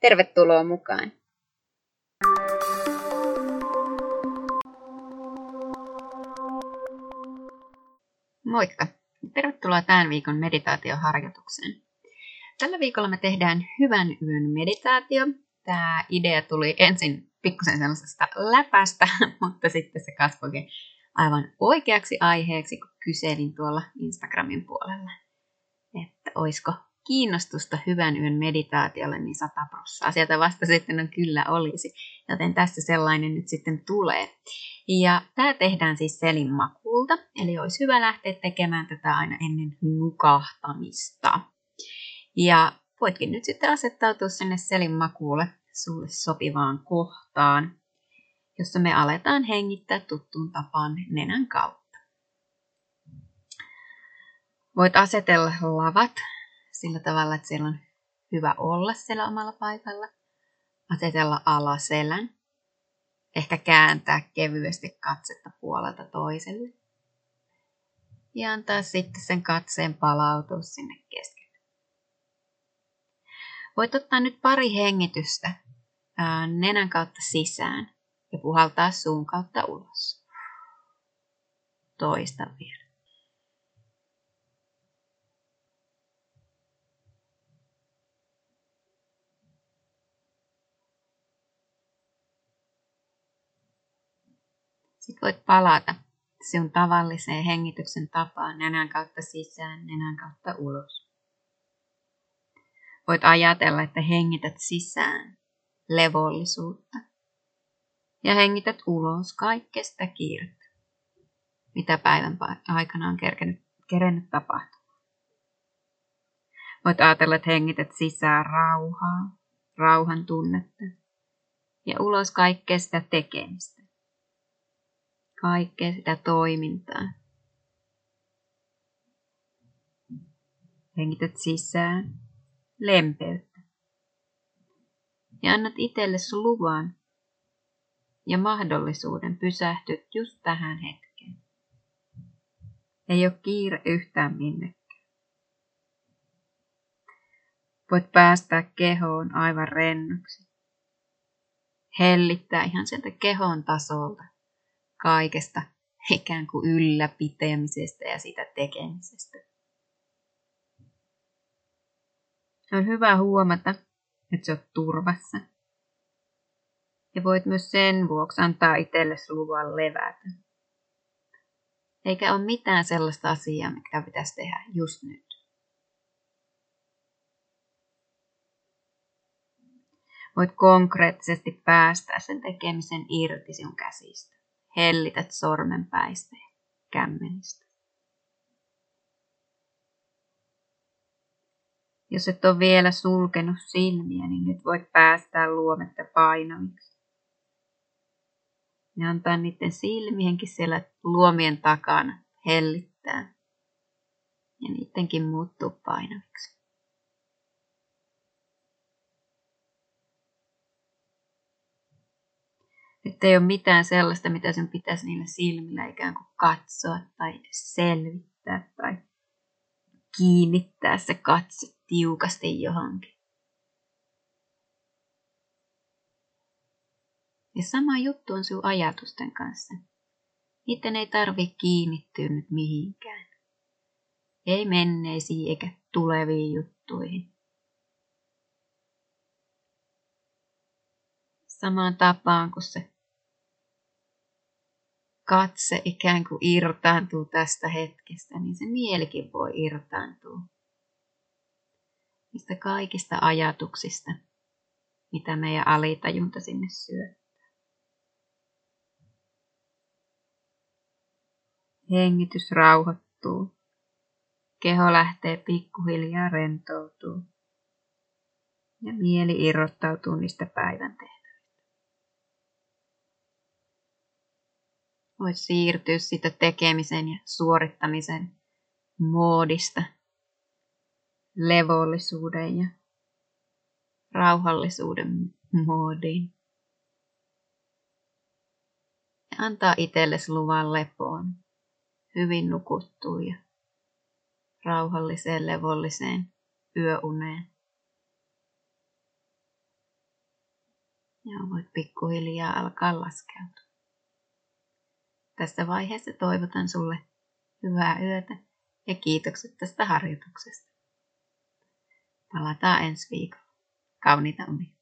Tervetuloa mukaan! Moikka! Tervetuloa tämän viikon meditaatioharjoitukseen. Tällä viikolla me tehdään hyvän yön meditaatio. Tämä idea tuli ensin pikkusen sellaisesta läpästä, mutta sitten se kasvoikin aivan oikeaksi aiheeksi, kun kyselin tuolla Instagramin puolella, että oisko kiinnostusta hyvän yön meditaatiolle, niin 100 prossaa. Sieltä vasta sitten on kyllä olisi, joten tässä sellainen nyt sitten tulee. Ja tämä tehdään siis selin makuulta, eli olisi hyvä lähteä tekemään tätä aina ennen nukahtamista. Ja voitkin nyt sitten asettautua sinne selin makuulle sulle sopivaan kohtaan, jossa me aletaan hengittää tuttuun tapaan nenän kautta. Voit asetella lavat sillä tavalla, että siellä on hyvä olla siellä omalla paikalla. Asetella alaselän. Ehkä kääntää kevyesti katsetta puolelta toiselle. Ja antaa sitten sen katseen palautua sinne keskelle. Voit ottaa nyt pari hengitystä nenän kautta sisään ja puhaltaa suun kautta ulos. Toista vielä. Sitten voit palata sinun tavalliseen hengityksen tapaan nenän kautta sisään, nenän kautta ulos. Voit ajatella, että hengität sisään levollisuutta ja hengität ulos kaikkea sitä kiirettä, mitä päivän aikana on kerkenyt, kerennyt tapahtumaan. Voit ajatella, että hengität sisään rauhaa, rauhan tunnetta ja ulos kaikkea sitä tekemistä kaikkea sitä toimintaa. Hengität sisään lempeyttä. Ja annat itsellesi luvan ja mahdollisuuden pysähtyä just tähän hetkeen. Ei ole kiire yhtään minnekään. Voit päästää kehoon aivan rennoksi. Hellittää ihan sieltä kehon tasolta kaikesta ikään kuin ylläpitämisestä ja sitä tekemisestä. On hyvä huomata, että sä oot turvassa. Ja voit myös sen vuoksi antaa itsellesi luvan levätä. Eikä ole mitään sellaista asiaa, mikä pitäisi tehdä just nyt. Voit konkreettisesti päästää sen tekemisen irti sinun käsistä hellität sormenpäistä ja kämmenistä. Jos et ole vielä sulkenut silmiä, niin nyt voit päästää luometta painaviksi. Ja antaa niiden silmienkin siellä luomien takana hellittää. Ja niidenkin muuttuu painaviksi. Että ei ole mitään sellaista, mitä sen pitäisi niillä silmillä ikään kuin katsoa tai selvittää tai kiinnittää se katse tiukasti johonkin. Ja sama juttu on sinun ajatusten kanssa. Niiden ei tarvi kiinnittyä nyt mihinkään. Ei menneisiin eikä tuleviin juttuihin. Samaan tapaan kuin se katse ikään kuin irtaantuu tästä hetkestä, niin se mielikin voi irtaantua. Niistä kaikista ajatuksista, mitä meidän alitajunta sinne syöttää. Hengitys rauhoittuu. Keho lähtee pikkuhiljaa rentoutuu. Ja mieli irrottautuu niistä päivän tehtävistä. Voit siirtyä siitä tekemisen ja suorittamisen moodista levollisuuden ja rauhallisuuden moodiin. Ja antaa itsellesi luvan lepoon, hyvin nukuttuu ja rauhalliseen levolliseen yöuneen. Ja voit pikkuhiljaa alkaa laskeutua. Tässä vaiheessa toivotan sulle hyvää yötä ja kiitokset tästä harjoituksesta. Palataan ensi viikolla. Kauniita unia.